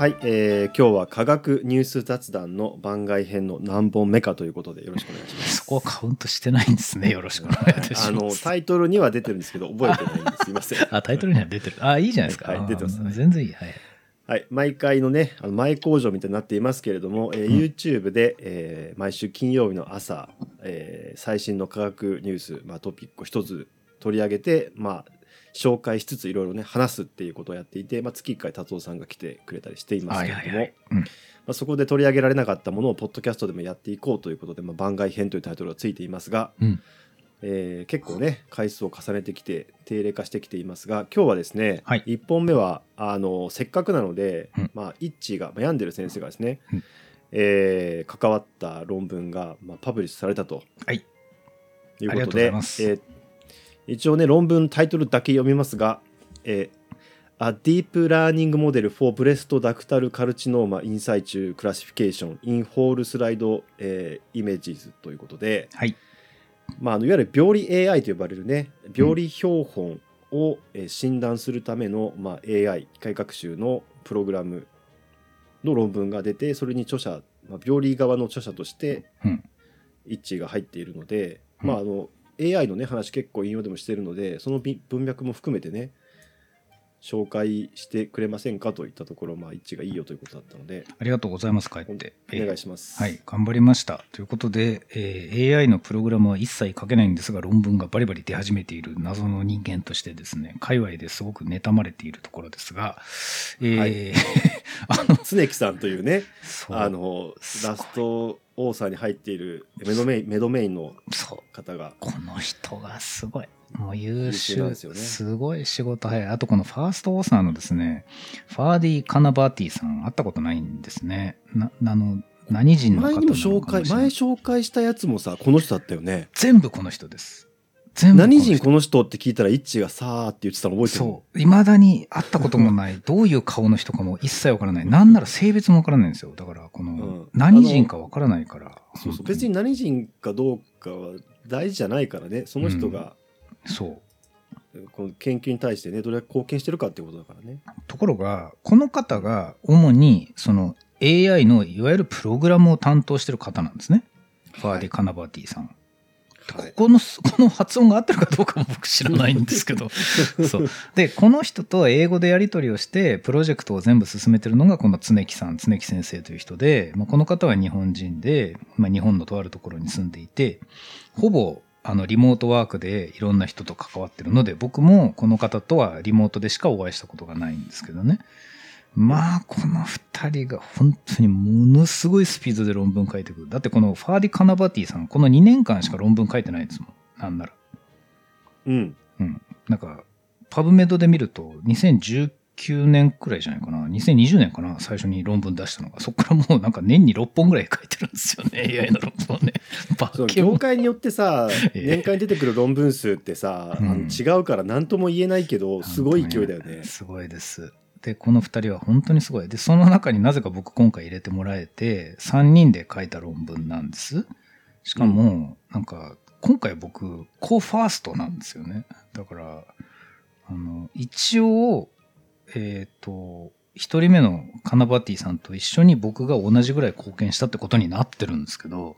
はい、えー今日は科学ニュース雑談の番外編の何本目かということでよろしくお願いします。そこはカウントしてないんですね。よろしくお願いいたします。あのタイトルには出てるんですけど覚えてないんですいません。あ、タイトルには出てる。あ、いいじゃないですか。はい出てますあ全然いい。はい。はい、毎回のねあの前工場みたいになっていますけれども、えーうん YouTube で、えー毎週金曜日の朝、えー最新の科学ニュース、まあ、トピックを一つ取り上げて、まあ、紹介しつついろいろね話すっていうことをやっていて、まあ、月1回達夫さんが来てくれたりしていますけれども、はいはいはい。うん。まあ、そこで取り上げられなかったものをポッドキャストでもやっていこうということで、まあ、番外編というタイトルがついていますが、うん。えー結構ね回数を重ねてきて定例化してきていますが今日はですね、はい。1本目はあのせっかくなので、うん。まあ、イッチーが、まあ、病んでる先生がですね、うん。えー関わった論文が、まあ、パブリッシュされたと、はい。い、うこととでうございます。えー一応ね論文タイトルだけ読みますが、えー A Deep Learning Model for Breast Ductal Carcinoma in Situ Classification in Whole Slide、えー Images ということで、はい。まあ、あのいわゆる病理 AI と呼ばれるね病理標本を、えー診断するための、まあ、AI 機械学習のプログラムの論文が出てそれに著者、まあ、病理側の著者としてうん。一致が入っているので、うん。まあ、あの AI のね話結構引用でもしてるのでその文脈も含めてね紹介してくれませんかといったところ、まあ、一致がいいよということだったのでありがとうございます。帰っおて。願いしします。はい、頑張りました。ということで、えー AI のプログラムは一切書けないんですが、論文がバリバリ出始めている謎の人間としてですね、界隈ですごく妬まれているところですが、えーはい あの、常木さんというねそうあのラストオーサーに入っているメドメインメドメインのそう、方がこの人がすごい。もう優優秀すよねすごい仕事早い。あとこのファーストオーサーのですね、ファーディ・カナバーティさん、会ったことないんですね。な、あの、何人の方前にも紹介前紹介したやつもさこの人だったよね全部この人です。全部何人この人って聞いたらイッチがさーって言ってたの覚えてるそう。未だに会ったこともない、どういう顔の人かも一切わからない。なんなら性別もわからないんですよ。だから、こうんの、何人かわからないから。そうそう本当別に何人かどうかは大事じゃないからねその人が、そう。この研究に対してねどれだけ貢献してるかっていうことだからねところが、この方が主に、その AI のいわゆるプログラムを担当してる方なんですね。ファーディ・カナバーティさん。はいここの、この発音が合ってるかどうかも僕知らないんですけど。そう。で、この人と英語でやり取りをして、プロジェクトを全部進めてるのが、この常木さん、常木先生という人で、まあ、この方は日本人で、まあ、日本のとあるところに住んでいて、ほぼ、あの、リモートワークでいろんな人と関わってるので、僕もこの方とはリモートでしかお会いしたことがないんですけどね。まあ、この二人が本当にものすごいスピードで論文書いてくる。だってこのファーディ・カナバティさん、この2年間しか論文書いてないんですもん。なんなら。うんうん。なんか、パブメドで見ると、2019年くらいじゃないかな。2020年かな。最初に論文出したのが。そこからもうなんか年に6本ぐらい書いてるんですよね。AI の論文をね。バ業界によってさ ええ年間に出てくる論文数ってさ、うん違うから何とも言えないけどすごい勢いだよね。すごいです。で、この2人は本当にすごい。で、その中になぜか僕今回入れてもらえて、3人で書いた論文なんです。しかも、なんか、今回僕、コーファーストなんですよね。だから、あの、一応、えっ、と、一人目のカナバティさんと一緒に僕が同じぐらい貢献したってことになってるんですけど、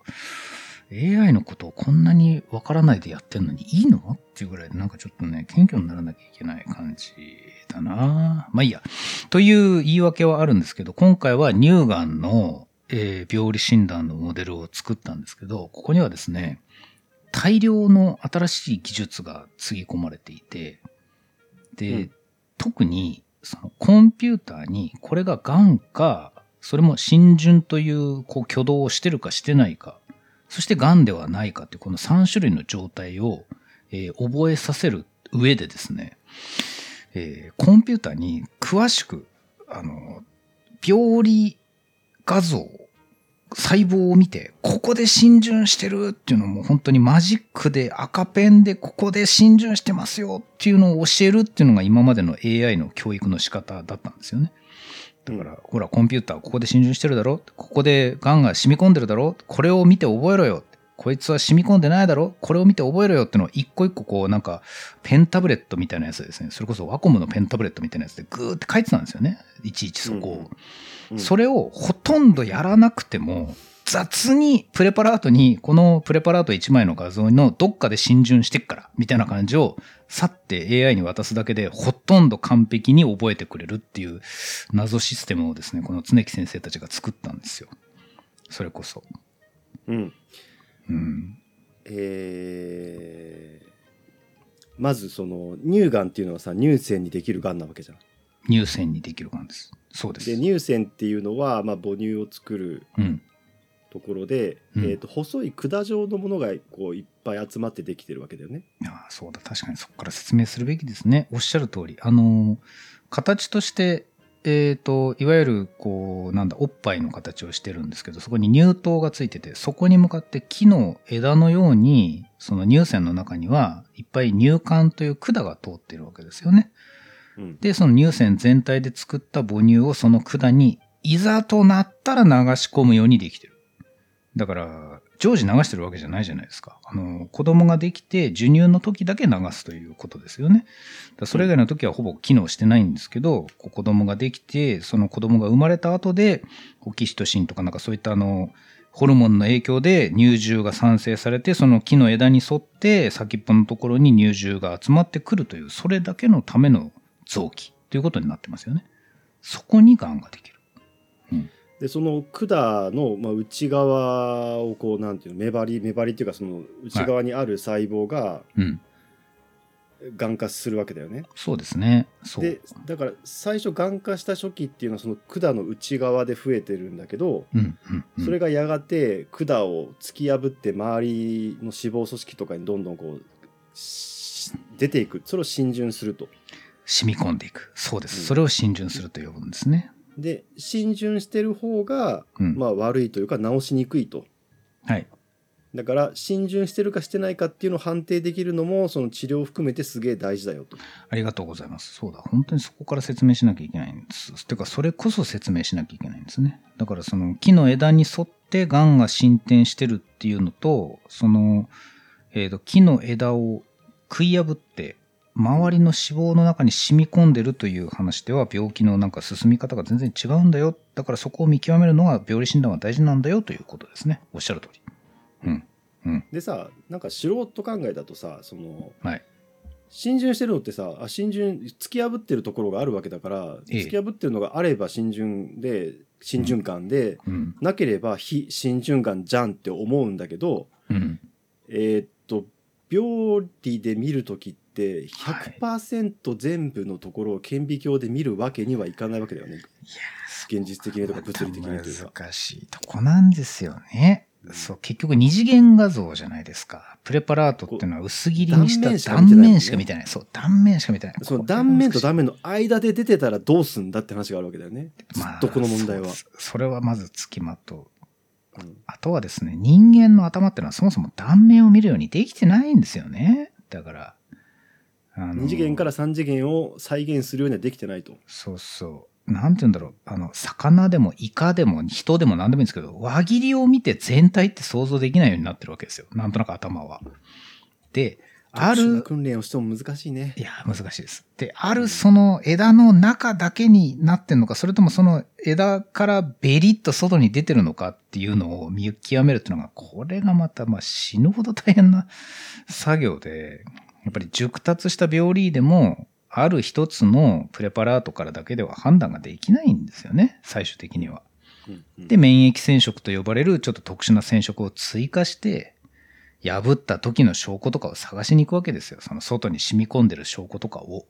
AI のことをこんなにわからないでやってんのにいいの？っていうぐらいでなんかちょっとね、謙虚にならなきゃいけない感じだな。まあいいや。という言い訳はあるんですけど、今回は乳がんの、えー病理診断のモデルを作ったんですけど、ここにはですね、大量の新しい技術がつぎ込まれていて、で、うん。特にそのコンピューターにこれが癌か、それも浸潤というこう挙動をしてるかしてないか、そして癌ではないかっていうこの3種類の状態を、えー覚えさせる上でですね、えーコンピューターに詳しく、あの、病理画像、細胞を見て、ここで浸潤してるっていうのも本当にマジックで赤ペンでここで浸潤してますよっていうのを教えるっていうのが今までの AI の教育の仕方だったんですよね。だから、ほら、コンピューターここで浸潤してるだろ？ここで癌が染み込んでるだろ？これを見て覚えろよ。こいつは染み込んでないだろ？これを見て覚えろよってのを一個一個こうなんかペンタブレットみたいなやつですね。それこそワコムのペンタブレットみたいなやつでグーって書いてたんですよね。いちいちそこを。うんそれをほとんどやらなくても、雑にプレパラートに、このプレパラート1枚の画像のどっかで浸潤してっから、みたいな感じを、去って AI に渡すだけで、ほとんど完璧に覚えてくれるっていう謎システムをですね、この常木先生たちが作ったんですよ。それこそ。うんうん。えーまずその乳がんっていうのはさ乳腺にできるがんなわけじゃん。乳腺にできるがんです。そうです。で乳腺っていうのは、まあ、母乳を作るうん。ところで、うんえー、と細い管状のものがこういっぱい集まってできてるわけだよね。ああそうだ確かにそこから説明するべきですねおっしゃる通りあの形としてえっ、といわゆるこうなんだおっぱいの形をしてるんですけどそこに乳頭がついててそこに向かって木の枝のようにその乳腺の中にはいっぱい乳管という管が通ってるわけですよね。うん。でその乳腺全体で作った母乳をその管にいざとなったら流し込むようにできてる。だから、常時流してるわけじゃないじゃないですか。あの、子供ができて授乳の時だけ流すということですよね。だそれ以外の時はほぼ機能してないんですけど、こう子供ができて、その子供が生まれた後で、オキシトシンとかなんかそういったあの、ホルモンの影響で乳汁が産生されて、その木の枝に沿って先っぽのところに乳汁が集まってくるという、それだけのための臓器ということになってますよね。そこに癌ができる。うんでその管の、まあ、内側をこうなんていうの目張り目張りっていうかその内側にある細胞がうん。がん化するわけだよね。そうですね。でだから最初がん化した初期っていうのはその管の内側で増えてるんだけど、うんうんうん、それがやがて管を突き破って周りの脂肪組織とかにどんどんこうし出ていくそれを浸潤すると。染み込んでいく。そうです。うんそれを浸潤すると呼ぶんですね。で浸潤してる方が、うん。まあ、悪いというか治しにくいと。はい。だから浸潤してるかしてないかっていうのを判定できるのもその治療を含めてすげえ大事だよと。ありがとうございます。そうだ。本当にそこから説明しなきゃいけないんです。てか、それこそ説明しなきゃいけないんですね。だから、その木の枝に沿って癌が進展してるっていうのと、その、えっ、と、木の枝を食い破って、周りの脂肪の中に染み込んでるという話では病気のなんか進み方が全然違うんだよ。だからそこを見極めるのが病理診断は大事なんだよということですね。おっしゃる通り。うん。うん。でさなんか素人考えだとさそのはい。浸潤してるのってさあ浸潤突き破ってるところがあるわけだからええ突き破ってるのがあれば浸潤で浸潤感で、うん。なければ非浸潤感じゃんって思うんだけどうん。えーっと病理で見る時ってはい100%全部のところを顕微鏡で見るわけにはいかないわけだよね。現実的にとか物理的にというか。難しいとこなんですよね。そう、結局二次元画像じゃないですか。プレパラートっていうのは薄切りにした断断面しか見てない。そう、断面しか見てない。その断面と断面面の間で出てたらどうすんだって話があるわけだよね。ずっとこの問題は。そそれはまずつきまとう。うんあとはですね、人間の頭っていうのはそもそも断面を見るようにできてないんですよね。だから。あの2次元から3次元を再現するようにはできてないと。そうそう。なんて言うんだろう。あの、魚でもイカでも人でも何でもいいんですけど、輪切りを見て全体って想像できないようになってるわけですよ。なんとなく頭は。で、ある、訓練をしても難しいねい。や、難しいです。で、あるその枝の中だけになってんのか、それともその枝からベリッと外に出てるのかっていうのを見極めるっていうのが、これがまた、まあ死ぬほど大変な作業で、やっぱり熟達した病理でも、ある一つのプレパラートからだけでは判断ができないんですよね、最終的には。で、免疫染色と呼ばれるちょっと特殊な染色を追加して、破った時の証拠とかを探しに行くわけですよ。その外に染み込んでる証拠とかを。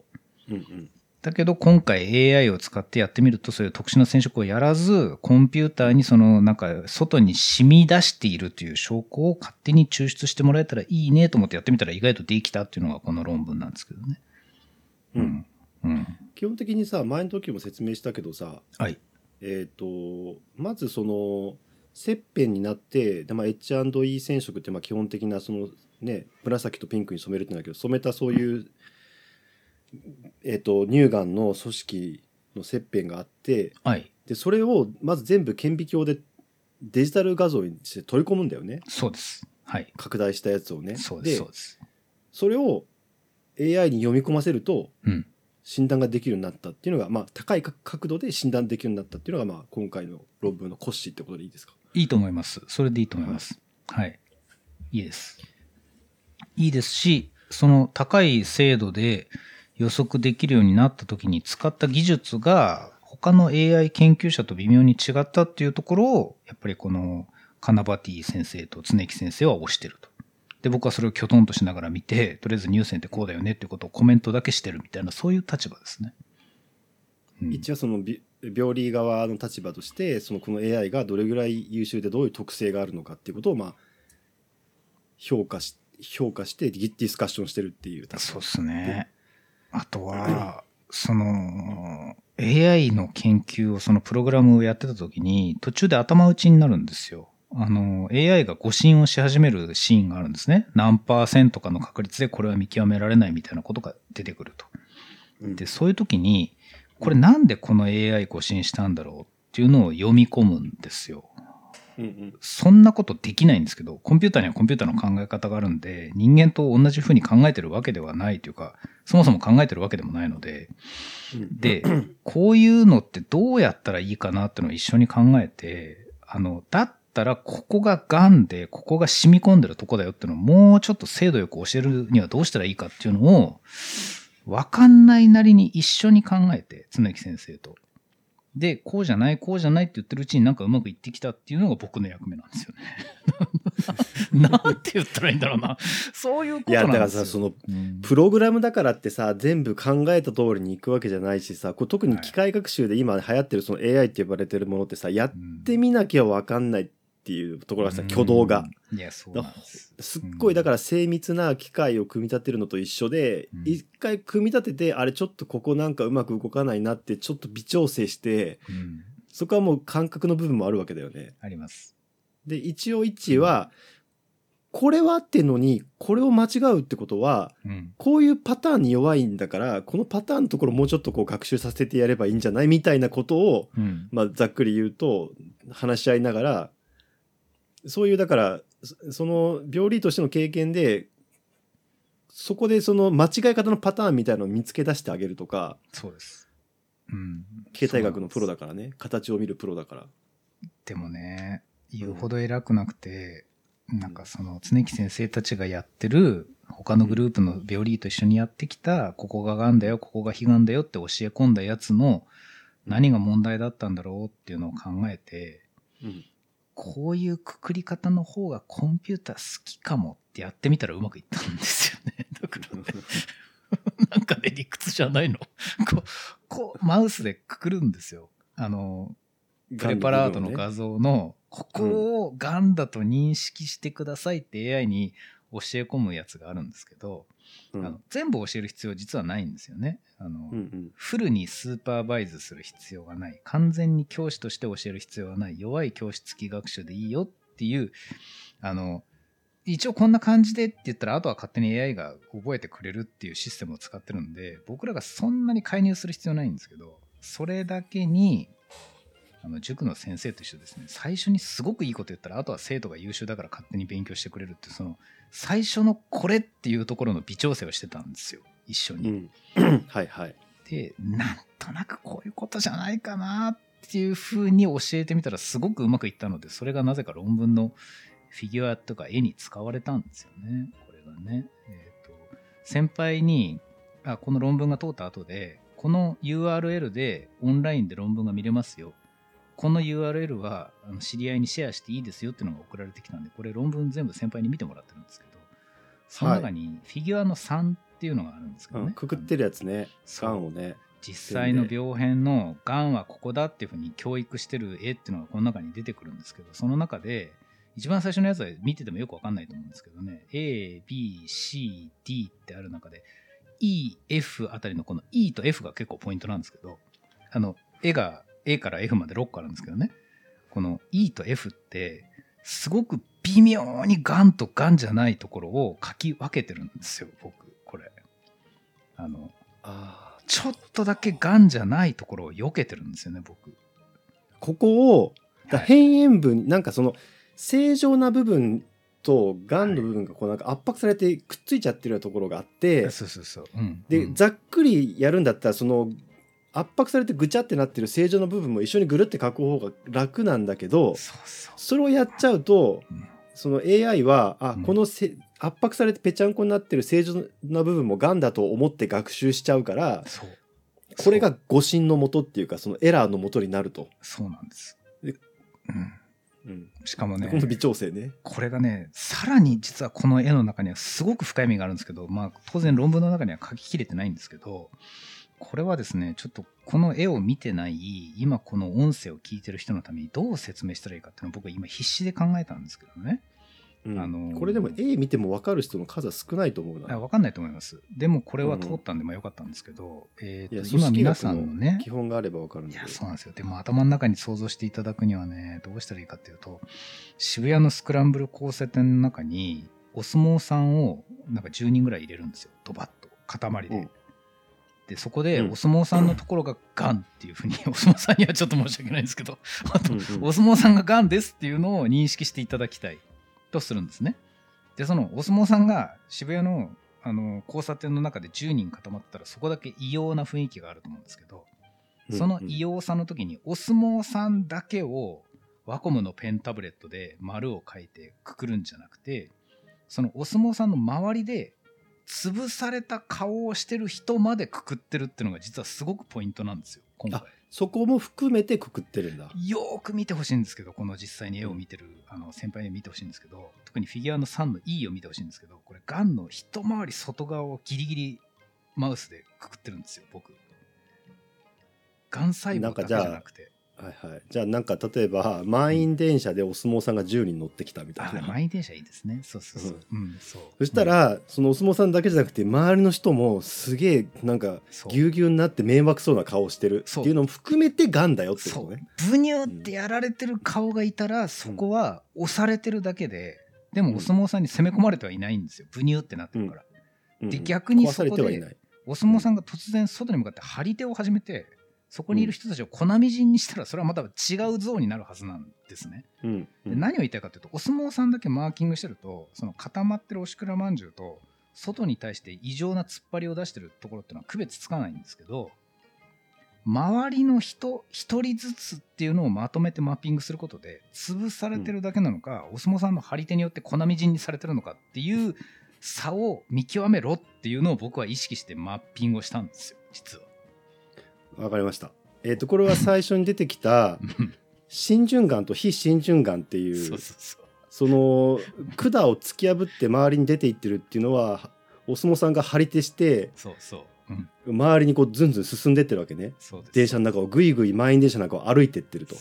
うんうんだけど今回 AI を使ってやってみるとそういう特殊な染色をやらず、コンピューターにそのなんか外に染み出しているという証拠を勝手に抽出してもらえたらいいねと思ってやってみたら意外とできたっていうのがこの論文なんですけどね。うん。うん。基本的にさ前の時も説明したけどさはい。えっ、とまずその切片になってで、まあ、H&E 染色ってまあ基本的なそのね紫とピンクに染めるってんだけど染めたそういう、えっと乳がんの組織の切片があってはい。でそれをまず全部顕微鏡でデジタル画像にして取り込むんだよね。そうです。はい。拡大したやつをねそうです、そうです。それを AI に読み込ませるとうん。診断ができるようになったっていうのが、まあ、高い角度で診断できるようになったっていうのが、まあ、今回の論文の骨子ってことでいいですか？いいと思います。それでいいと思います。はい。いいです。いいですし、その高い精度で予測できるようになった時に使った技術が他の AI 研究者と微妙に違ったっていうところを、やっぱりこのカナバティ先生と常木先生は推してると。で、僕はそれをきょとんとしながら見て、とりあえず入選ってこうだよねっていうことをコメントだけしてるみたいな、そういう立場ですね。うん一応そのび病理側の立場としてそのこの AI がどれぐらい優秀でどういう特性があるのかっていうことをまあ評価し評価してディディスカッションしてるっていうそうっすね。あとは、その、AI の研究を、そのプログラムをやってた時に、途中で頭打ちになるんですよ。あの、AI が誤信をし始めるシーンがあるんですね。何パーセントかの確率でこれは見極められないみたいなことが出てくると。うんで、そういう時に、これなんでこの AI 誤信したんだろうっていうのを読み込むんですよ。うんうんそんなことできないんですけど、コンピューターにはコンピューターの考え方があるんで、人間と同じ風に考えてるわけではないというか、そもそも考えてるわけでもないので、うんで、こういうのってどうやったらいいかなっていうのを一緒に考えて、あの、だったらここが癌で、ここが染み込んでるとこだよっていうのをもうちょっと精度よく教えるにはどうしたらいいかっていうのを、わかんないなりに一緒に考えて、常木先生と。で、こうじゃない、こうじゃないって言ってるうちになんかうまくいってきたっていうのが僕の役目なんですよね。なんて言ったらいいんだろうな。そういうこといやだなんですよ。からさそのうんプログラムだからってさ全部考えた通りにいくわけじゃないしさこれ特に機械学習で今流行ってるその AI って呼ばれてるものってさやってみなきゃ分かんないっていうところがさ挙動が。うん。いや、そうす。すっごいだから精密な機械を組み立てるのと一緒でうん一回組み立ててあれちょっとここなんかうまく動かないなってちょっと微調整してうん。そこはもう感覚の部分もあるわけだよね。あります。で一応一致はこれは合ってんのにこれを間違うってことはうん。こういうパターンに弱いんだからこのパターンのところもうちょっとこう学習させてやればいいんじゃないみたいなことを、うん。まあ、ざっくり言うと話し合いながらそういうだからそその病理としての経験でそこでその間違い方のパターンみたいなのを見つけ出してあげるとかそうです。うん。形態学のプロだかからね形を見るプロだから。でもね、言うほど偉くなくて、なんかその常木先生たちがやってる他のグループの病理と一緒にやってきた、ここが癌だよ、ここが悲願だよって教え込んだやつの何が問題だったんだろうっていうのを考えて、うんこういうくくり方の方がコンピューター好きかもってやってみたらうまくいったんですよね。だからね、なんかね、理屈じゃないの。こう、こう、マウスでくくるんですよ。あの、プレパラートの画像の、ここをガンだと認識してくださいって AI に教え込むやつがあるんですけど、うんあの全部教える必要実はないんですよね。あの、うんうんフルにスーパーバイズする必要がない。完全に教師として教える必要はない。弱い教師付き学習でいいよっていう、あの、一応こんな感じでって言ったら、あとは勝手に AI が覚えてくれるっていうシステムを使ってるんで、僕らがそんなに介入する必要ないんですけど、それだけに、あの塾の先生と一緒ですね、最初にすごくいいこと言ったら、あとは生徒が優秀だから勝手に勉強してくれるってその、最初のこれっていうところの微調整をしてたんですよ、一緒に。うん はいはい。でなんとなくこういうことじゃないかなっていうふうに教えてみたらすごくうまくいったのでそれがなぜか論文のフィギュアとか絵に使われたんですよねこれがね。えーと先輩にあこの論文が通った後でこの URL でオンラインで論文が見れますよこの URL はあの知り合いにシェアしていいですよっていうのが送られてきたんでこれ論文全部先輩に見てもらってるんですけどその中にフィギュアの3っていうのがあるんですけどね、うんくくってるやつね。そうガンをね。実際の病変のがんはここだっていうふうに教育してる絵っていうのがこの中に出てくるんですけどその中で一番最初のやつは見ててもよくわかんないと思うんですけどね ABCD ってある中で EF あたりのこの E と F が結構ポイントなんですけどあの絵が A から F まで6個あるんですけどね。この E と F ってすごく微妙にがんとがんじゃないところを書き分けてるんですよ僕これ。あのあー。ちょっとだけがんじゃないところを避けてるんですよね、僕。ここを、だはい変塩分、なんかその正常な部分とがんの部分がこうなんか圧迫されてくっついちゃってるようなところがあってそうそうざっくりやるんだったらその圧迫されてぐちゃってなってる正常の部分も一緒にぐるって書く方が楽なんだけどそれをやっちゃうとうんその AI はあ、うんこのせ圧迫されてぺちゃんこになってる正常な部分もがんだと思って学習しちゃうから。これが誤信のもとっていうかそのエラーのもとになると。そうなんです。でうん。うんしかもねこ、の微調整ね。これがね、さらに実はこの絵の中にはすごく深い意味があるんですけど、まあ当然論文の中には書ききれてないんですけど、これはですね、ちょっとこの絵を見てない、今この音声を聞いてる人のためにどう説明したらいいかっていうのを僕は今必死で考えたんですけどね。うんあのーこれでも絵見ても分かる人の数は少ないと思うな。あわかんないと思います。でもこれは通ったんでまあよかったんですけど、えいやーと今皆さんのね、基本があれば分かるんいや、そうなんですよ。でも頭の中に想像していただくにはね、どうしたらいいかっていうと、渋谷のスクランブル交差点の中に、お相撲さんをなんか10人ぐらい入れるんですよ。ドバッと。塊で。うんで、そこでうん。お相撲さんのところがガンっていうふうに、お相撲さんにはちょっと申し訳ないんですけど、あと、うん。うんお相撲さんがガンですっていうのを認識していただきたいとするんですね。で、そのお相撲さんが渋谷のあの交差点の中で10人固まったらそこだけ異様な雰囲気があると思うんですけど、その異様さの時にお相撲さんだけをワコムのペンタブレットで丸を書いてくくるんじゃなくてそのお相撲さんの周りで潰された顔をしてる人までくくってるっていうのが実はすごくポイントなんですよ今回。そこも含めてくくってるんだ。よーく見てほしいんですけどこの実際に絵を見てるあの先輩に見てほしいんですけど特にフィギュアの3の E を見てほしいんですけどこれガンの一回り外側をギリギリマウスでくくってるんですよ僕。ガン細胞だけじゃなくてはいはい。じゃあなんか例えば満員電車でお相撲さんが10人乗ってきたみたいあな。満員電車いいですね。そうそうそう、うん。そう。そしたら、そのお相撲さんだけじゃなくて周りの人もすげえなんかぎゅうぎゅうになって迷惑そうな顔してるっていうのも含めてがんだよってこそう。とね。ブニューってやられてる顔がいたら、そこは押されてるだけででもお相撲さんに攻め込まれてはいないんですよ。ブニューってなってるから、うん。で逆にそこではいない。お相撲さんが突然外に向かって張り手を始めてそこにいる人たちを粉みじんにしたらそれはまた違う像になるはずなんですね。うんで何を言いたいかというとお相撲さんだけマーキングしてるとその固まってるおしくらまんじゅうと外に対して異常な突っ張りを出してるところっていうのは区別つかないんですけど周りの人一人ずつっていうのをまとめてマッピングすることで潰されてるだけなのか、お相撲さんの張り手によって粉みじんにされてるのかっていう差を見極めろっていうのを僕は意識してマッピングをしたんですよ実は。わかりました。えっ、とこれは最初に出てきた真循環と非真循環っていうその管を突き破って周りに出ていってるっていうのはお相撲さんが張り手してそうそう、うん、周りにこうずんずん進んでってるわけね。そうです。電車の中をぐいぐい満員電車の中を歩いてってると。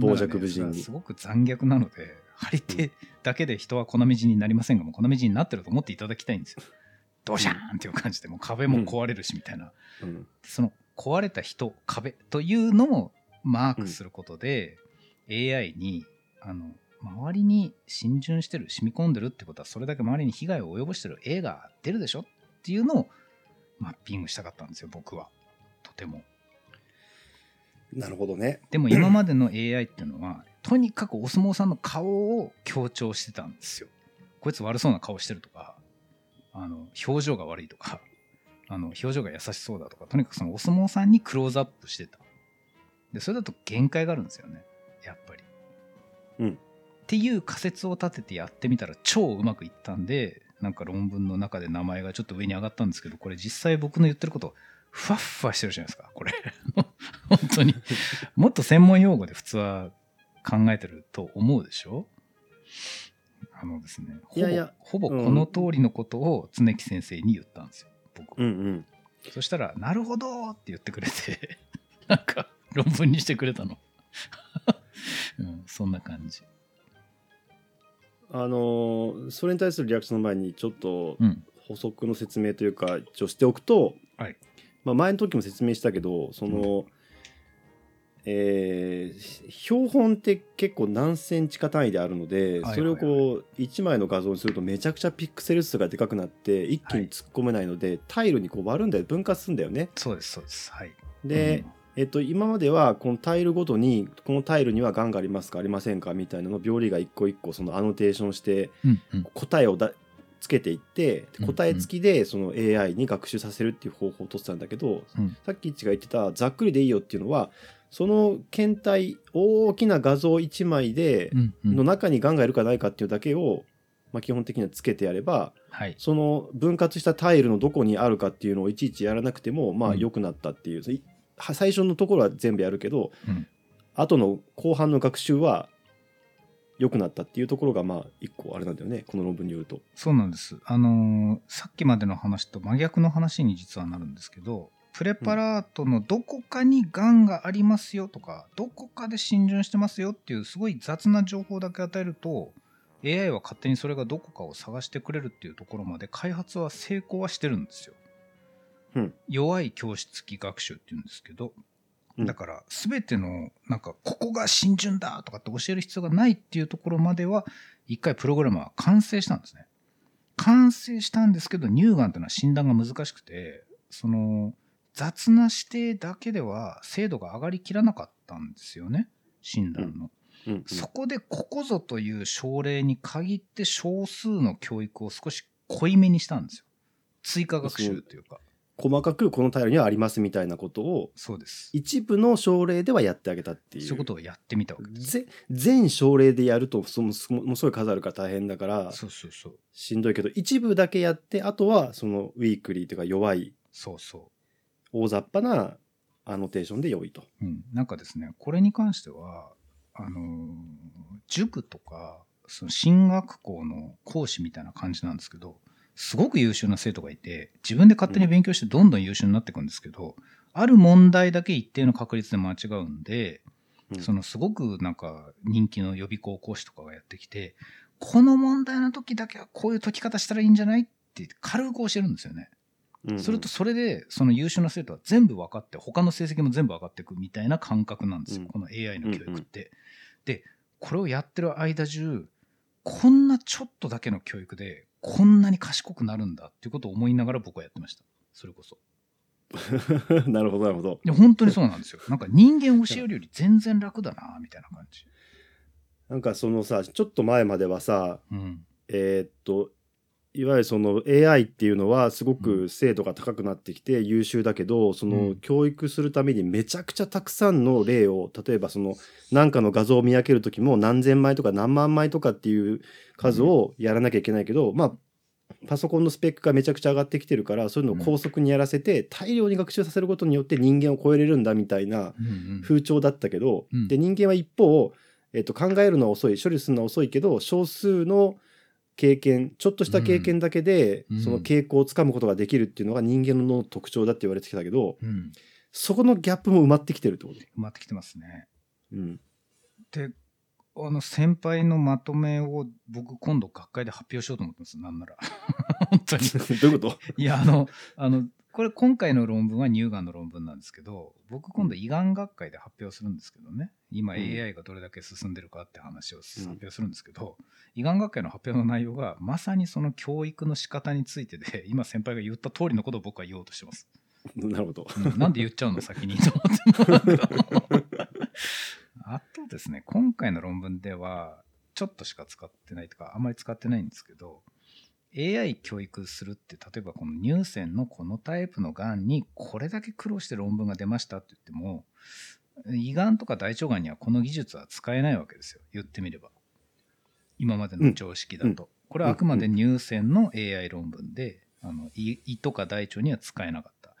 傍若無人に。すごく残虐なので張り手だけで人は粉みじんになりませんがもう粉みじんになってると思っていただきたいんですよ。ドシャーンっていう感じでもう壁も壊れるしみたいな、うん。その壊れた人壁というのをマークすることで、AI にあの周りに浸潤してる染み込んでるってことはそれだけ周りに被害を及ぼしてる絵が出るでしょっていうのをマッピングしたかったんですよ僕はとても。なるほどねでも今までの AI っていうのはとにかくお相撲さんの顔を強調してたんですよ。こいつ悪そうな顔してるとかあの表情が悪いとかあの表情が優しそうだとかとにかくそのお相撲さんにクローズアップしてた。でそれだと限界があるんですよね。やっぱり。うん。っていう仮説を立ててやってみたら超うまくいったんでなんか論文の中で名前がちょっと上に上がったんですけどこれ実際僕の言ってることふわっふわしてるじゃないですか。これ。本当に。もっと専門用語で普通は考えてると思うでしょ？あのですねほぼいやいやほぼこの通りのことを常木先生に言ったんですよ僕、うんうん。そしたら「なるほど!」って言ってくれて なんか論文にしてくれたの、うん、そんな感じ。あのーそれに対するリアクションの前にちょっとうん。補足の説明というか一応しておくと、はい。まあ、前の時も説明したけどその、えー標本って結構何センチか単位であるので、はいそれをこう1枚の画像にするとめちゃくちゃピクセル数がでかくなって一気に突っ込めないので、タイルにこう割るんだよ。分割するんだよね。そうですそうです。はい。で、えっと、今まではこのタイルごとにこのタイルにはがんがありますかありませんかみたいなのを病理が一個一個そのアノテーションしてうんうん。答えをだつけていってうん答え付きでその AI に学習させるっていう方法を取ってたんだけど、うん。さっき一が言ってたざっくりでいいよっていうのはその検体大きな画像1枚でうんうん。の中にがんがいるかないかっていうだけを、まあ、基本的にはつけてやればはい。その分割したタイルのどこにあるかっていうのをいちいちやらなくてもまあうん。良くなったっていう、いは最初のところは全部やるけど、うん。後の後半の学習は良くなったっていうところがまあ一個あれなんだよねこの論文によると。そうなんです。あのーさっきまでの話と真逆の話に実はなるんですけど、プレパラートのどこかにがんがありますよとか、どこかで浸潤してますよっていうすごい雑な情報だけ与えると、AI は勝手にそれがどこかを探してくれるっていうところまで開発は成功はしてるんですよ。うん弱い教室付き学習っていうんですけど、うんだから全てのなんかここが浸潤だとかって教える必要がないっていうところまでは一回プログラムは完成したんですね。完成したんですけど乳がんというのは診断が難しくてその雑な指定だけでは精度が上がりきらなかったんですよね診断の。うんうんそこでここぞという症例に限って少数の教育を少し濃いめにしたんですよ。追加学習というか。細かくこのタイルにはありますみたいなことをそうです。一部の症例ではやってあげたっていう。そういうことをやってみたわけです。ぜ全症例でやるとそものすごい数あるから大変だからそうそうそう。しんどいけど一部だけやってあとはそのウィークリーというか弱いそうそ大雑把なアノテーションで良いと。う。うん。なんかですね、これに関しては、あのー塾とか、その進学校の講師みたいな感じなんですけど、すごく優秀な生徒がいて、自分で勝手に勉強してどんどん優秀になっていくんですけど、ある問題だけ一定の確率で間違うんで、うんそのすごくなんか人気の予備校講師とかがやってきて、この問題の時だけはこういう解き方したらいいんじゃないって軽く教えるんですよね。うんするとそれでその優秀な生徒は全部分かって他の成績も全部上がっていくみたいな感覚なんですよ、うんこの AI の教育って。でこれをやってる間中こんなちょっとだけの教育でこんなに賢くなるんだっていうことを思いながら僕はやってましたそれこそ。なるほどなるほど。で本当にそうなんですよ。なんか人間を教えるより全然楽だなみたいな感じ。なんかそのさちょっと前まではさうんえーっといわゆるその AI っていうのはすごく精度が高くなってきて優秀だけどそうのん。教育するためにめちゃくちゃたくさんの例を例えばその何かの画像を見分ける時も何千枚とか何万枚とかっていう数をやらなきゃいけないけど、まあパソコンのスペックがめちゃくちゃ上がってきてるからそういうのを高速にやらせて大量に学習させることによって人間を超えれるんだみたいな風潮だったけど、うん。で人間は一方、えっと考えるのは遅い処理するのは遅いけど少数の経験ちょっとした経験だけで、うん。その傾向をつかむことができるっていうのが人間の特徴だって言われてきたけどうん、そこのギャップも埋まってきてるってこと？埋まってきてますね。うん、であの先輩のまとめを僕今度学会で発表しようと思ってます。なんなら。本当に。どういうこと？いやあのあのこれ今回の論文は乳がんの論文なんですけど僕今度胃がん学会で発表するんですけどね。今うん。AI がどれだけ進んでるかって話を発表するんですけど、胃がん学会の発表の内容がまさにその教育の仕方についてで 今先輩が言った通りのことを僕は言おうとしてます、なるほど。うん。なんで言っちゃうの先にと思って。あとですね今回の論文ではちょっとしか使ってないとかあんまり使ってないんですけど AI 教育するって例えばこの乳腺のこのタイプのがんにこれだけ苦労して論文が出ましたって言っても胃がんとか大腸がんにはこの技術は使えないわけですよ。言ってみれば。今までの常識だと、うん。これはあくまで乳腺の AI 論文であの胃胃とか大腸には使えなかった。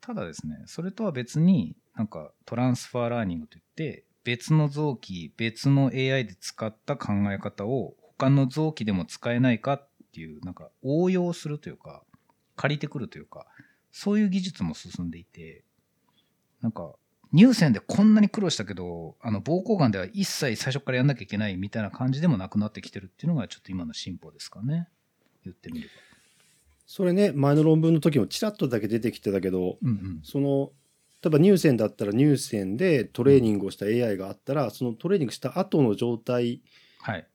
ただですねそれとは別になんかトランスファーラーニングといって別の臓器別の AI で使った考え方を他の臓器でも使えないかっていうなんか応用するというか借りてくるというかそういう技術も進んでいてなんか乳腺でこんなに苦労したけどあの膀胱がんでは一切最初からやんなきゃいけないみたいな感じでもなくなってきてるっていうのがちょっと今の進歩ですかね。言ってみれば。それね前の論文の時もちらっとだけ出てきてたけどうんうん。その例えば乳腺だったら乳腺でトレーニングをした AI があったらそのトレーニングした後の状態はい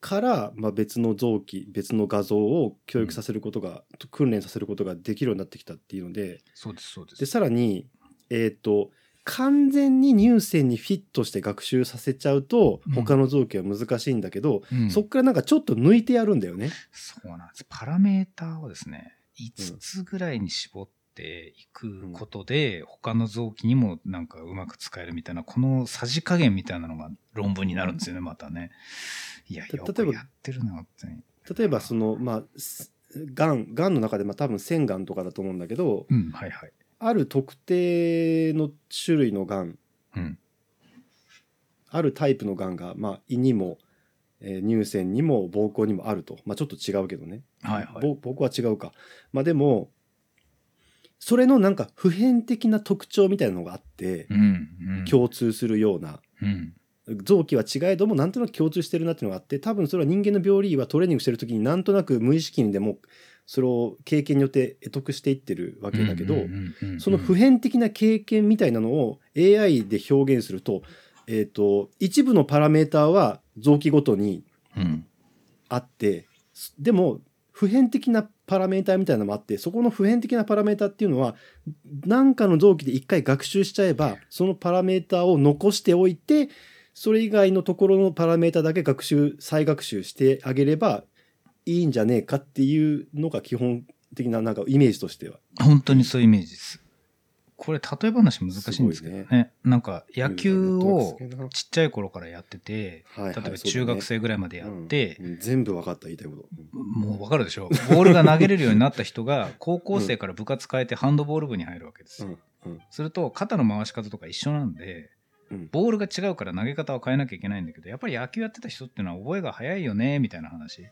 から、まあ、別の臓器別の画像を教育させることが、訓練させることができるようになってきたっていうのでそうですそうです。でさらに、えー、と完全に乳腺にフィットして学習させちゃうとうん他の臓器は難しいんだけど、うんそっからなんかちょっと抜いてやるんだよね。そうなんです。パラメーターをですね、5つぐらいに絞っていくことで、他の臓器にもなんかうまく使えるみたいな、このさじ加減みたいなのが論文になるんですよね、またね。いや、例えばくやってるな、本当に。例えばそのまあすがんがんの中でまあ多分腺がんとかだと思うんだけどうん、はいはい。ある特定の種類のがんうん。あるタイプのがんが、まあ、胃にも、えー乳腺にも膀胱にもあると、まあ、ちょっと違うけどね、はいはい。ぼ膀胱は違うか、まあ、でもそれのなんか普遍的な特徴みたいなのがあって、うん、うん。共通するようなうん。臓器は違えどもなんとなく共通してるなっていうのがあって多分それは人間の病理医はトレーニングしてる時になんとなく無意識にでもそれを経験によって得得していってるわけだけど、うんうんうんうんその普遍的な経験みたいなのを AI で表現すると,、えー、と一部のパラメーターは臓器ごとにうん。あってでも普遍的なパラメーターみたいなのもあってそこの普遍的なパラメーターっていうのは何かの臓器で一回学習しちゃえばそのパラメーターを残しておいてそれ以外のところのパラメーターだけ学習再学習してあげればいいんじゃねえかっていうのが基本的ななんかイメージとしては。本当にそういうイメージです。これ例え話難しいんですけどね。すごいなんか野球をちっちゃい頃からやってて、はいはい例えば中学生ぐらいまでやって、うん。全部分かった言いたいこと。もうわかるでしょ。ボールが投げれるようになった人が高校生から部活変えてハンドボール部に入るわけですよ、うん。うん。すると肩の回し方とか一緒なんでうんボールが違うから投げ方は変えなきゃいけないんだけどやっぱり野球やってた人っていうのは覚えが早いよねみたいな話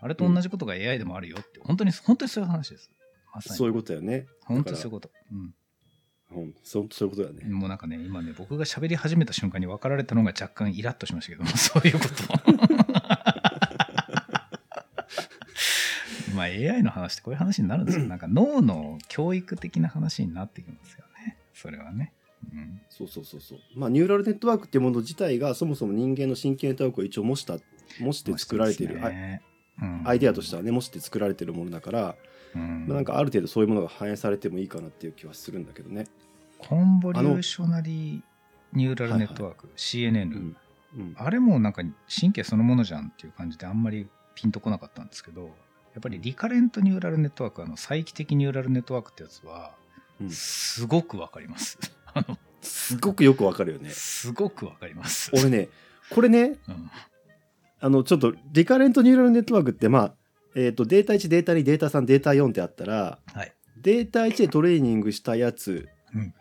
あれと同じことが AI でもあるよって本当に本当にそういう話ですまさにそういうことだよね。本当にそういうこと、うんうん、そうそういうことだね。もうなんかね、今ね、僕が喋り始めた瞬間に分かられたのが若干イラッとしましたけども、そういうこと。まあ AI の話ってこういう話になるんですよ。なんか脳の教育的な話になってきますよね。それはね。そうそうそうそう。まあニューラルネットワークっていうもの自体がそもそも人間の神経ネットワークを一応模した模して作られている、ねうん。アイデアとしてはね模して作られているものだから、うん。まあ、なん。かある程度そういうものが反映されてもいいかなっていう気はするん。だけどね。コンボリューショナリーニューラルネットワーク、CNN、うん。うん、あれもなん。か神経そのものじゃん。っていう感じであん。まりピンとこなかったん。ですけど、やっぱりリカレントニューラルネットワーク、あの再帰的ニューラルネットワークってやつは、すごくわかります。あのすごくよくわかるよね。すごくわかります。俺ねこれねうんあのちょっとリカレントニューラルネットワークってまあ、えー、とデータ1データ2データ3データ4ってあったらはい。データ1でトレーニングしたやつうん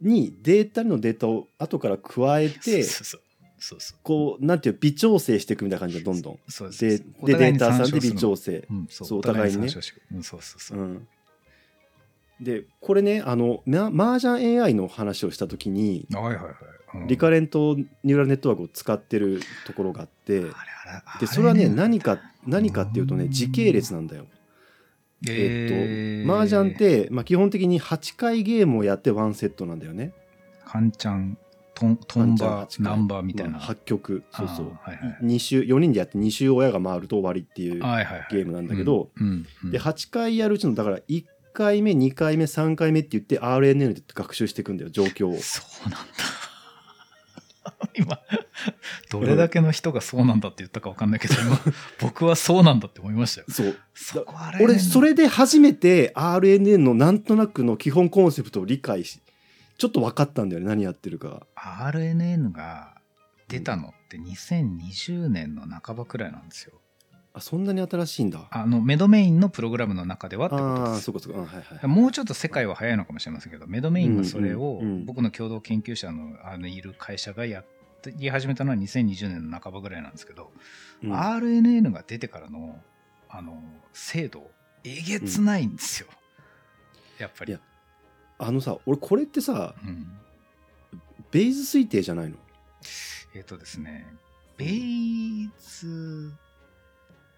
にデータ2のデータを後から加えてそうそうそうそうこうなんていう微調整していくみたいな感じでどんどん。そうですでデータ3で微調整。うん、そうお互いにねうん、そうそうそうう。ん、でこれねあのママージャン AI の話をした時にはいはいはい。うん。リカレントニューラルネットワークを使ってるところがあってあれあれあでそれはねあ何か何かっていうとね時系列なんだよ。えっと麻雀っ、て、まあ、基本的に8回ゲームをやってワンセットなんだよね。ハンチャン、トントンバワンチャン8ー、回。ナンバーみたいな。まあ8曲。そうそう。はいはい。2周4人でやって2周親が回ると終わりっていうゲームなんだけど、うんうんで8回やるうちのだから1回目2回目3回目って言って RNN で学習していくんだよ状況を。そうなんだ。今、どれだけの人がそうなんだって言ったか分かんないけど、今、僕はそうなんだって思いましたよ。そうそこあれ俺それで初めて RNN のなんとなくの基本コンセプトを理解しちょっと分かったんだよね何やってるか RNN が出たのって2020年の半ばくらいなんですよ。あそんなに新しいんだ。あの、メドメインのプログラムの中ではってことです。そ。こそこ、うんはいはい。もうちょっと世界は早いのかもしれませんけど、メドメインがそれをうんうん。うん僕の共同研究者のあのいる会社がやって言い始めたのは2020年の半ばぐらいなんですけど、うん。RNN が出てからのあの精度えげつないんですよ、やっぱり。あのさ俺これってさうん、ベイズ推定じゃないの？えっ、とですねベイズ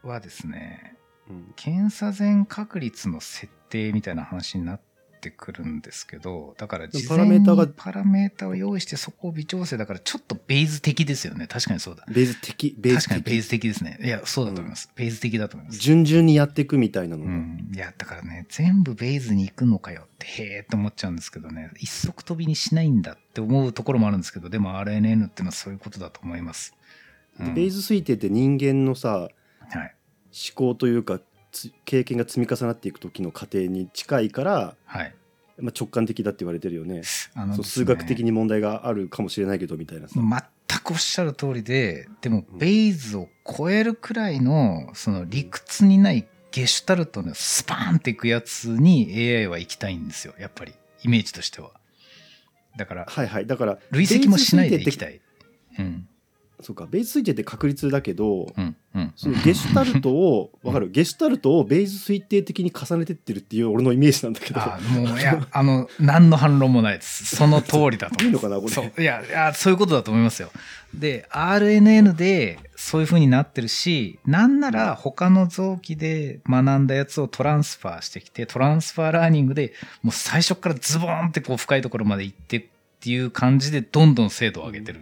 はですねうん検査前確率の設定みたいな話になっってくるんですけど、だから事前にパラメータがパラメータを用意してそこを微調整だからちょっとベイズ的ですよね。確かにそうだ。ベース的ベース的確かにベイズ的ですね。いや、そうだと思います。ベイズ的だと思います。順々にやっていくみたいなのが、うん。いや、だからね、全部ベイズに行くのかよって、へーって思っちゃうんですけどね、一足飛びにしないんだって思うところもあるんですけど、でも RNN っていうのはそういうことだと思います。うんでベース推定って人間のさはい。思考というかつ経験が積み重なっていく時の過程に近いから、はい。まあ、直感的だって言われてるよねあのそう数学的に問題があるかもしれないけどみたいなさ、全くおっしゃる通りで、でも、ベイズを超えるくらいの、その理屈にないゲシュタルトのスパーンっていくやつに AI は行きたいんですよ。やっぱり。イメージとしては。だから、はいはいだから累積もしないでいきいたい。うん。そうかベース推定って確率だけど、うん。うん。そのゲシュタルトをわかる？ゲシュタルトをベース推定的に重ねてってるっていう俺のイメージなんだけどあもう、いや、あの、何の反論もないです。その通りだと思い。いいのかなこれ？そう。いや、いや、そういうことだと思いますよ。で、RNN でそういう風になってるし、なんなら他の臓器で学んだやつをトランスファーしてきて、トランスファーラーニングでもう最初からズボーンってこう深いところまで行ってっていう感じでどんどん精度を上げてる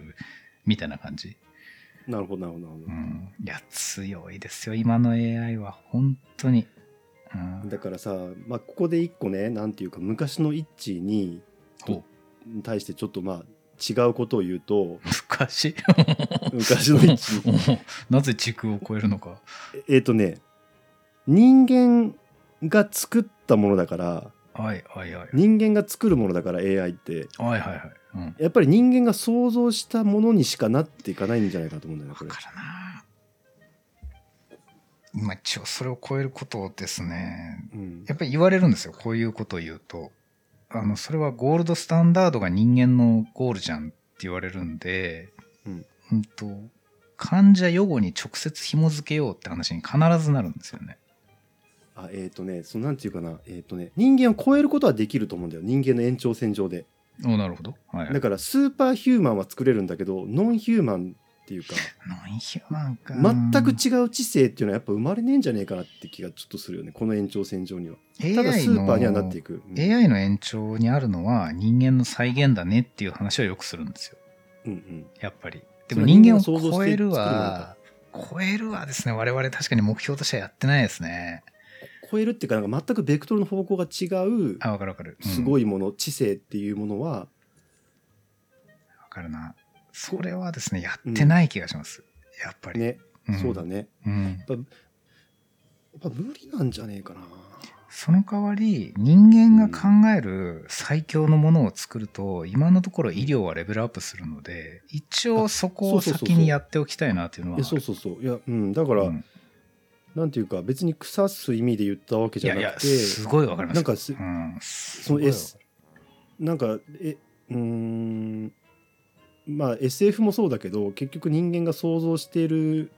みたいな感じ。なるほどなるほど。いや、強いですよ、今の AI は。本当に。うん。だからさ、まあ、ここで一個ねなんていうか昔のイッチーにほ対してちょっとまあ違うことを言うと昔 昔のイッチー なぜ時空を超えるのか。えっ、とね人間が作ったものだからはいはいはい。人間が作るものだから AI ってはいはいはい。うん。やっぱり人間が想像したものにしかなっていかないんじゃないかと思うんだよねこれわかるな今一応それを超えることをですね、うんやっぱり言われるんですよ。こういうことを言うと。あの、それはゴールドスタンダードが人間のゴールじゃんって言われるんで、うんうんと、患者予後に直接紐付けようって話に必ずなるんですよね。あえっ、とねそのなんていうかなえっ、とね人間を超えることはできると思うんだよ人間の延長線上でおなるほど。はい、はい。だからスーパーヒューマンは作れるんだけどノンヒューマンっていうかノンヒューマンか。全く違う知性っていうのはやっぱ生まれねえんじゃねえかなって気がちょっとするよねこの延長線上にはただスーパーにはなっていく。く、うん AI の延長にあるのは人間の再現だねっていう話はよくするんですよ。うんうんやっぱり。でも人間を超えるは、超えるはですね、我々確かに目標としてはやってないですね。超えるっていうかなんか全くベクトルの方向が違うあ、わかるわかる。すい。ごいもの、知性っていうものはわかるな。それはですね、やってない気がします。やっぱり。ね、んそうだ。ねうん。やっぱ無理なんじゃねえかなその代わり、人間が考える最強のものを作ると、今のところ医療はレベルアップするので、一応そこをあそうそうそうそう先にやっておきたいなっていうのは。そうそうそういやうんだから、うんなんていうか別に腐す意味で言ったわけじゃなくてすごいわかります。なんかすうん、その S なんかえうーんまあ SF もそうだけど結局人間が想像している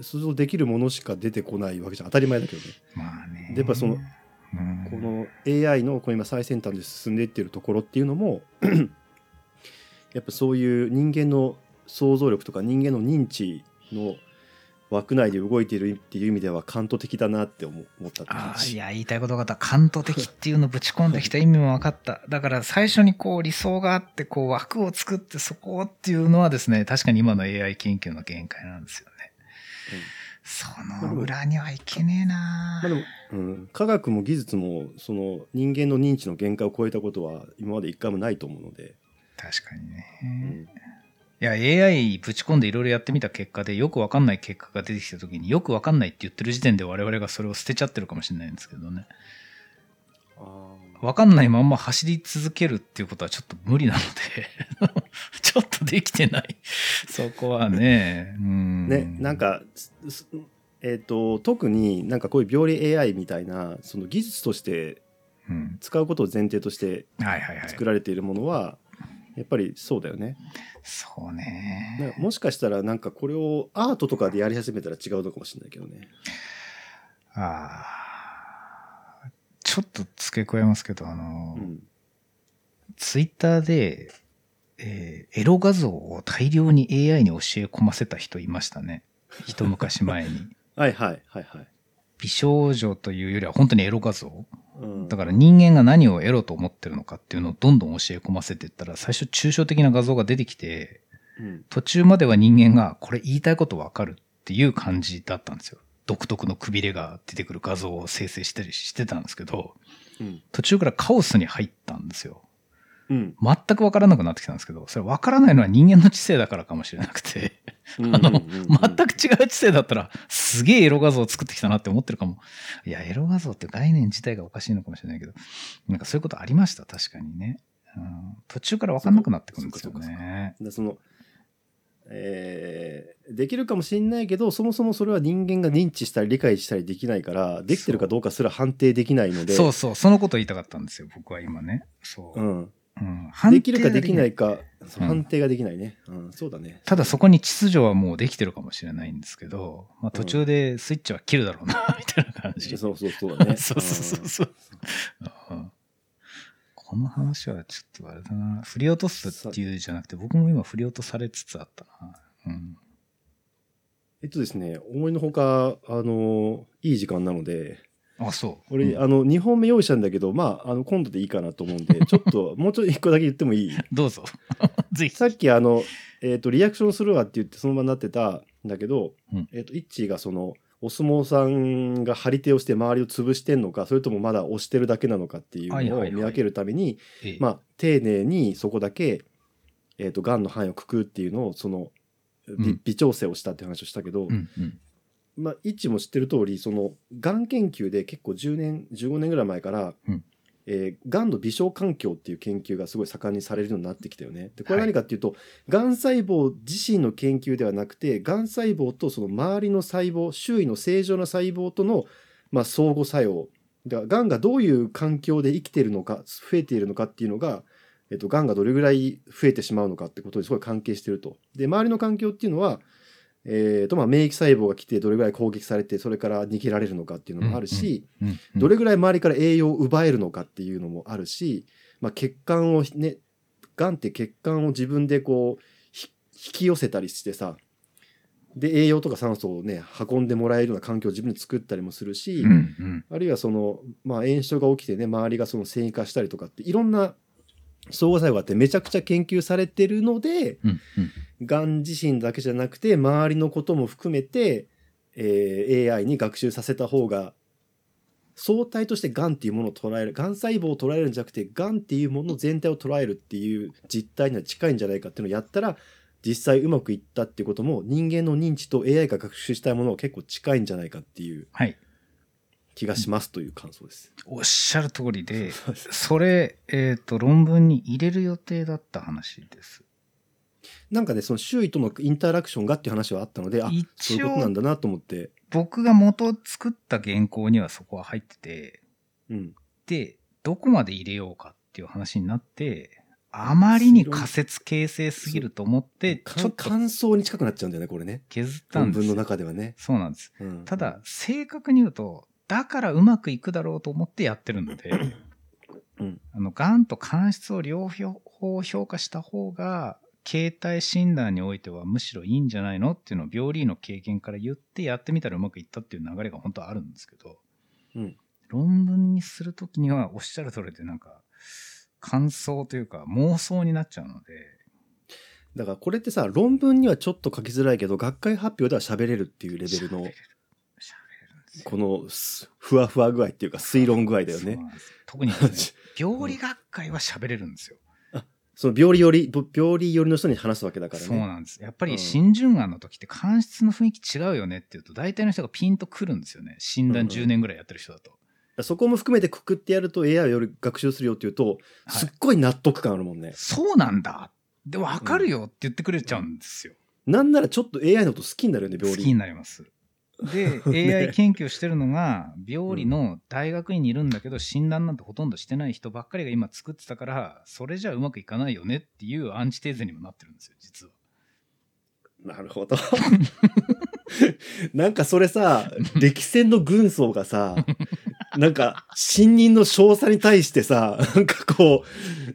想像できるものしか出てこないわけじゃん当たり前だけどねまあね。でやっぱそのうん、この AI のこう今最先端で進んでいってるところっていうのもやっぱそういう人間の想像力とか人間の認知の枠内で動いているっていう意味では感動的だなって思思ったってああ、い話や、言いたいことが分かった。感動的っていうのぶち込んできた意味も分かった。だから最初にこう理想があって、こう枠を作ってそこっていうのはですね、確かに今の AI 研究の限界なんですよね。その裏にはいけねえなまあでも、うん、科学も技術もその人間の認知の限界を超えたことは今まで一回もないと思うので、確かにね。うんいや、AI ぶち込んでいろいろやってみた結果で、よくわかんない結果が出てきた時によくわかんないって言ってる時点で我々がそれを捨てちゃってるかもしれないんですけどね。あわかんないまんま走り続けるっていうことはちょっと無理なので、ちょっとできてない。そこはね。うん。ねなん、か、えー、と特になんかこういう病理 AI みたいなその技術としてうん。使うことを前提としてはいはいはい。作られているものはやっぱりそうだよね。そうねか。もしかしたらなんかこれをアートとかでやり始めたら違うのかもしれないけどね。ああ。ちょっと付け加えますけど、あの、うん、ツイッターで、えーエロ画像を大量に AI に教え込ませた人いましたね。一昔前に。はいはいはいはい。美少女というよりは本当にエロ画像うんだから人間が何をエロと思ってるのかっていうのをどんどん教え込ませていったら最初抽象的な画像が出てきてうん途中までは人間がこれ言いたいことわかるっていう感じだったんですよ。独特のくびれが出てくる画像を生成したりしてたんですけどうん途中からカオスに入ったんですよ。うん全くわからなくなってきたんですけどそれわからないのは人間の知性だからかもしれなくてうんあの全く違う知性だったらすげえエロ画像を作ってきたなって思ってるかも。いやエロ画像って概念自体がおかしいのかもしれないけどなんかそういうことありました？確かにね。うん、途中からわかんなくなってくるんですよね。でそのえーできるかもしれないけどそもそもそれは人間が認知したり理解したりできないからできてるかどうかすら判定できないのでそうそう、そのこと言いたかったんですよ、僕は今ね。そう。うん、うん。できるかできないがかそううん。判定ができないね、うんそうだね。ただそこに秩序はもうできてるかもしれないんですけど、まあ、途中でスイッチは切るだろうな、みたいな感じ。そうそうそうだね。そうそうそうこの話はちょっとあれだな。振り落とすっていうんじゃなくて、僕も今振り落とされつつあったな。うん。えっとですね思いのほかあのいい時間なのであ、そう。俺、うんあの2本目用意したんだけどまああの今度でいいかなと思うんで ちょっともうちょっと1個だけ言ってもいい？どうぞ。ぜひ。さっきあの、えっとリアクションするわって言ってそのままなってたんだけど、うんえっとイッチーがそのお相撲さんが張り手をして周りを潰してんのかそれともまだ押してるだけなのかっていうはいはいはいのを見分けるために、ええまあ丁寧にそこだけ、えっとがんの範囲をくくっていうのをその微うん微調整をしたって話をしたけど、うんうん。まあ、イッチも知ってる通りそのがん研究で結構10年15年ぐらい前から、うんえーがんの微小環境っていう研究がすごい盛んにされるようになってきたよね。でこれは何かっていうと、がん細胞自身の研究ではなくてがん細胞とその周りの細胞周囲の正常な細胞との、まあ、相互作用だからがんがどういう環境で生きているのか増えているのかっていうのが、えっと、がんがどれぐらい増えてしまうのかってことにすごい関係してると。で周りの環境っていうのはえーとまあ、免疫細胞が来てどれぐらい攻撃されてそれから逃げられるのかっていうのもあるし、どれぐらい周りから栄養を奪えるのかっていうのもあるし、まあ、血管をねがんって血管を自分でこうひ引き寄せたりしてさで栄養とか酸素をね運んでもらえるような環境を自分で作ったりもするし、うんうん。あるいはその、まあ、炎症が起きてね周りがその繊維化したりとかっていろんな相互作用があってめちゃくちゃ研究されてるので、うんうんがん自身だけじゃなくて周りのことも含めて、えー AI に学習させた方が相対としてがんっていうものを捉えるがん細胞を捉えるんじゃなくてがんっていうもの全体を捉えるっていう実態には近いんじゃないかっていうのをやったら実際うまくいったっていうことも人間の認知と AI が学習したいものは結構近いんじゃないかっていうはい。気がしますという感想です。おっしゃる通りで、それ、えっ、と、論文に入れる予定だった話です。なんかねその周囲とのインタラクションがっていう話はあったのであそういうことなんだなと思って、僕が元作った原稿にはそこは入ってて、うん、で、どこまで入れようかっていう話になって、あまりに仮説形成すぎると思って、かちょっと感想に近くなっちゃうんだよねこれね削ったんです文の中ではね。そうなんです。うんただ、正確に言うと、だからうまくいくだろうと思ってやってるので、うん。あの、がんと間質を両方評価した方が、形態診断においてはむしろいいんじゃないのっていうのを病理の経験から言ってやってみたらうまくいったっていう流れが本当はあるんですけど、うん。論文にするときにはおっしゃる通りでなんか、感想というか妄想になっちゃうので、だからこれってさ論文にはちょっと書きづらいけど学会発表では喋れるっていうレベルのこのすふわふわ具合っていうか推論具合だよね特にね、病理学会は喋れるんですよ。その病理よりぼ病理寄りの人に話すわけだからね。そうなんです。やっぱうんり新順眼の時って間質の雰囲気違うよねって言うと大体の人がピンとくるんですよね。診断うんうん10年ぐらいやってる人だと。そこも含めてくくってやると AI はより学習するよっていうとはいすっごい納得感あるもんね。そうなんだで、わかるよって言ってくれちゃうんですよ。なんならちょっと AI のこと好きになるよね好病理。きになります。で、AI 研究してるのが、病理の大学院にいるんだけど、診断なんてほとんどしてない人ばっかりが今作ってたから、それじゃうまくいかないよねっていうアンチテーゼにもなってるんですよ、実は。なるほど。なんかそれさ歴戦の軍曹がさ なんか新任の少佐に対してさなんかこう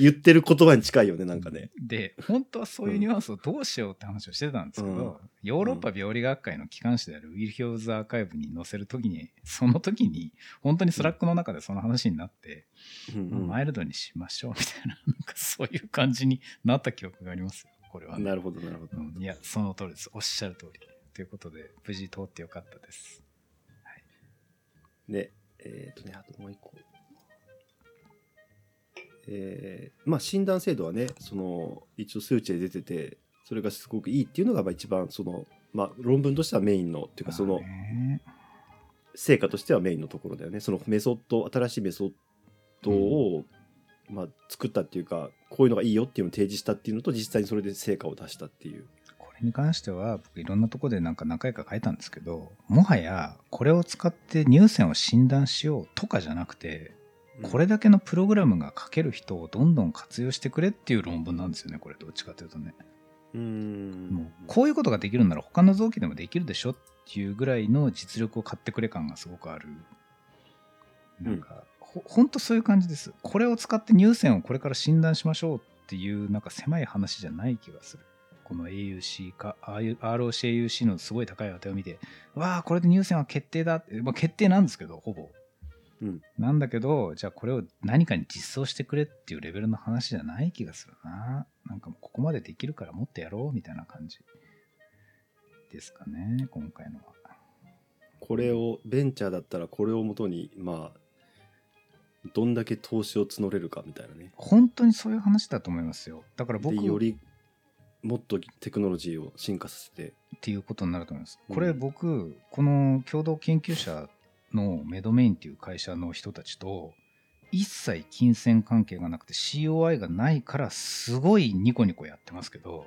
言ってる言葉に近いよね、なんかね。で、本当はそういうニュアンスをどうしようって話をしてたんですけど、うんヨーロッパ病理学会の機関誌である Virchows Archiv に載せるときに、その時に、本当にスラックの中でその話になって、うんまあマイルドにしましょうみたいな、なんかそういう感じになった記憶がありますよ、これはね、なるほど、なるほど。うんいや、その通りです。おっしゃる通り。ということで、無事通ってよかったです。で、えっ、とね、あともう一個。えーまあ診断制度はね、その、一応数値で出てて、それがすごくいいっていうのがまあ一番その、まあ論文としてはメインの、っていうかその成果としてはメインのところだよね。そのメソッド、新しいメソッドを、まあ作ったっていうか、こういうのがいいよっていうのを提示したっていうのと、実際にそれで成果を出したっていう。これに関しては僕いろんなところでなんか何回か書いたんですけどもはやこれを使って乳腺を診断しようとかじゃなくてこれだけのプログラムが書ける人をどんどん活用してくれっていう論文なんですよねこれどっちかというとね。うーん。もうこういうことができるなら他の臓器でもできるでしょっていうぐらいの実力を買ってくれ感がすごくある。なんか、ほほんとそういう感じです。これを使って乳腺をこれから診断しましょうっていうなんか狭い話じゃない気がする。この AUC か ROCAUC のすごい高い値を見てわあこれで乳腺は決定だって、まあ、決定なんですけどほぼうん。なんだけどじゃあこれを何かに実装してくれっていうレベルの話じゃない気がするな。なんかもうここまでできるからもっとやろうみたいな感じ。ですかね今回のは。これをベンチャーだったらこれをもとにまあどんだけ投資を募れるかみたいなね。本当にそういう話だと思いますよ。だから僕でよりもっとテクノロジーを進化させて。っていうことになると思います。うん。これ僕、この共同研究者のメドメインっていう会社の人たちと一切金銭関係がなくて COI がないからすごいニコニコやってますけど、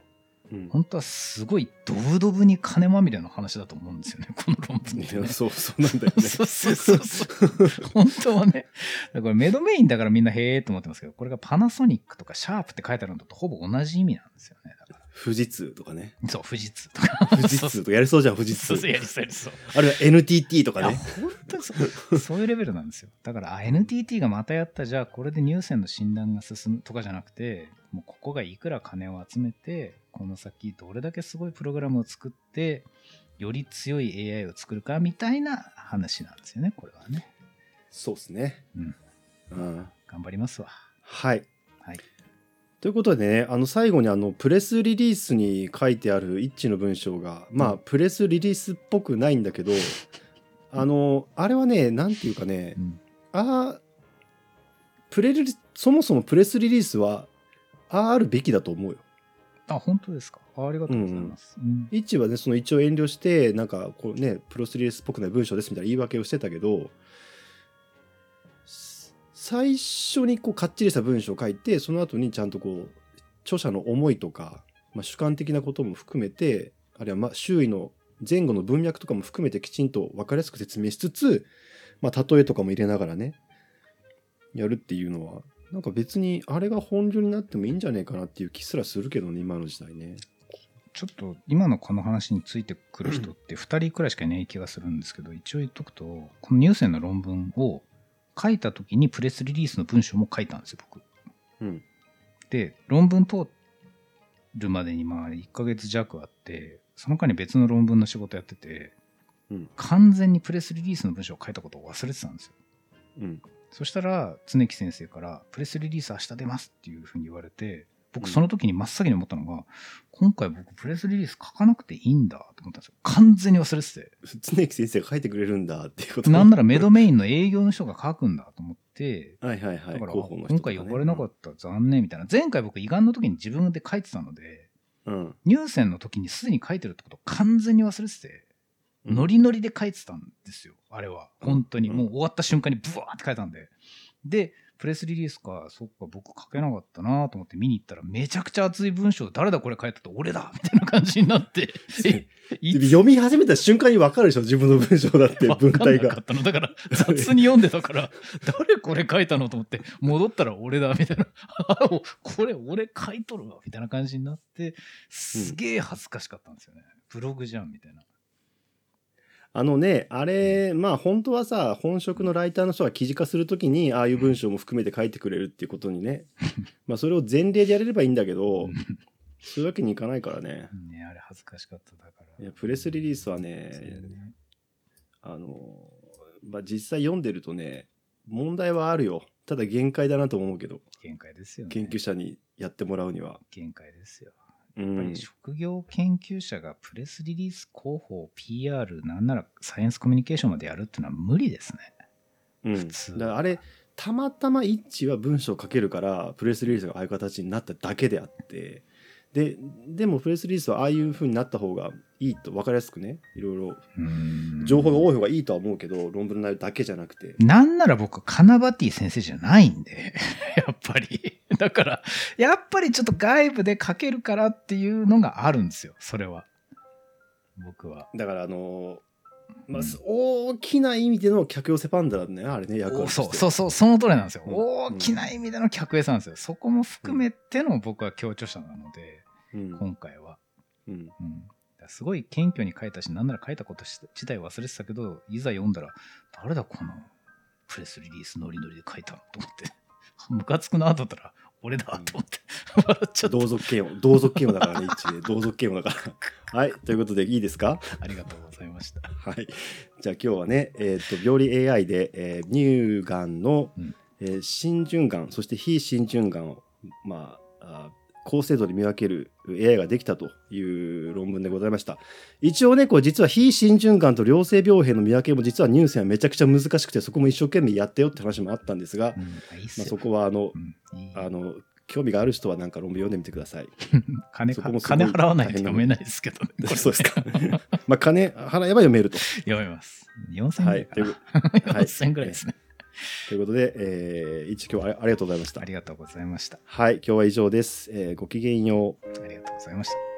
うん本当はすごいドブドブに金まみれの話だと思うんですよね、この論文って、ね。いやそうそうなんだよねそうそうそうそう。本当はね。だからメドメインだからみんなへえと思ってますけど、これがパナソニックとかシャープって書いてあるのとほぼ同じ意味なんですよね。富士通とかねらそう、富士通とか。富士通とかやりそうじゃん富士通そうそう、やりそうやりそう。あるいは NTT とかね本当にそう、そういうレベルなんですよ。だから、あ NTT がまたやった、じゃあこれで乳腺の診断が進むとかじゃなくて、もうここがいくら金を集めて、この先どれだけすごいプログラムを作って、より強い AI を作るかみたいな話なんですよね、これはね。そうですねうん。うん頑張りますわ。はいはい。ということでねあの最後にあのプレスリリースに書いてある一致の文章がまあプレスリリースっぽくないんだけどあのあれはねなんていうかねうん。ああプレリそもそもプレスリリースはあああるべきだと思うよ。あ、本当ですか？あありがとうございます。うん一はねその一応遠慮してなんかこうねプロスリリースっぽくない文章ですみたいな言い訳をしてたけどす最初にこうかっちりした文章を書いてその後にちゃんとこう著者の思いとか、まあ、主観的なことも含めてあるいはま周囲の前後の文脈とかも含めてきちんと分かりやすく説明しつつ、まあ、例えとかも入れながらねやるっていうのはなんか別にあれが本流になってもいいんじゃねえかなっていう気すらするけどね今の時代ね。ちょっと今のこの話についてくる人って2人くらいしかいない気がするんですけど、一応言っとくと、このニューセンの論文を書いた時にプレスリリースの文章も書いたんですよ、僕。うんで、論文通るまでにまあ1ヶ月弱あって、その間に別の論文の仕事やってて、うん完全にプレスリリースの文章を書いたことを忘れてたんですよ。うんそしたら、常木先生から、プレスリリース明日出ますっていうふうに言われて、うん僕その時に真っ先に思ったのが、今回僕プレスリリース書かなくていいんだと思ったんですよ。完全に忘れてて。常木先生が書いてくれるんだっていうことなんならメドメインの営業の人が書くんだと思って、はいはいはいだから、広報の人今回呼ばれなかった、残念みたいな。前回僕胃がんの時に自分で書いてたので、うん入選の時にすでに書いてるってことを完全に忘れてて、うんノリノリで書いてたんですよ。あれは。本当に。うんもう終わった瞬間にブワーって書いたんで。で、プレスリリースか、そっか、僕書けなかったなと思って見に行ったら、めちゃくちゃ熱い文章、誰だこれ書いたって俺だみたいな感じになって、読み始めた瞬間に分かるでしょ自分の文章だって文体がわかんなかったの。だから、雑に読んでたから、誰これ書いたのと思って、戻ったら俺だ、みたいな。これ俺書いとるわ、みたいな感じになって、すげえ恥ずかしかったんですよね。ブログじゃん、みたいな。あのねあれまあ本当はさ本職のライターの人が記事化するときにああいう文章も含めて書いてくれるっていうことにね。まあそれを前例でやれればいいんだけどそういうわけにいかないからね。ねあれ恥ずかしかっただから。いやプレスリリースはね。あの、まあ、実際読んでるとね問題はあるよ。ただ限界だなと思うけど。限界ですよね。研究者にやってもらうには、限界ですよ。っぱり、職業研究者がプレスリリース広報 PR なんならサイエンスコミュニケーションまでやるっていうのは無理ですね。うん、普通だからあれたまたま一致は文章を書けるからプレスリリースがああいう形になっただけであって。ででもプレスリリースはああいう風になった方がいいと分かりやすくね。いろいろ情報が多い方がいいとは思うけど論文の内容だけじゃなくて。なんなら僕、カナバティ先生じゃないんで、やっぱり。だから、やっぱりちょっと外部で書けるからっていうのがあるんですよ、それは。僕は。だからあのまあうん大きな意味での客寄せパンダだねあれね役割としてそうそうそう、その通りなんですよ。うん大きな意味での客 S なんですよ。そこも含めての僕は強調者なので、うん今回は。うんすごい謙虚に書いたし、なんなら書いたことし自体忘れてたけど、いざ読んだら、誰だこのプレスリリースノリノリで書いたのと思って、ムカつくなと思ったら、俺だと思って、笑っちゃった。同族嫌悪。同族嫌悪だからね一致で同族嫌悪だから。はい。ということでいいですか？ありがとうございました。はい。じゃあ今日はね、えっ、と、病理 AI で、えー乳がんの、うん。えー浸潤がん、そして非浸潤がんを、まあ、あ高精度で見分ける AI ができたという論文でございました。一応ね、これ実は非浸潤がんと良性病変の見分けも実は乳腺はめちゃくちゃ難しくて、そこも一生懸命やってよって話もあったんですが、うん、まあ、よそこはあのう、んあの、興味がある人はなんか論文読んでみてください。金そこも金払わないと読めないですけどね。そうですか。まあ、金払えば読めると。読めます。4000ぐらいはい4000 ぐらいですね。ということで、えー、一応今日はあありがとうございましたあ。りがとうございました。はい、今日は以上です。えーごきげんよう。ありがとうございました。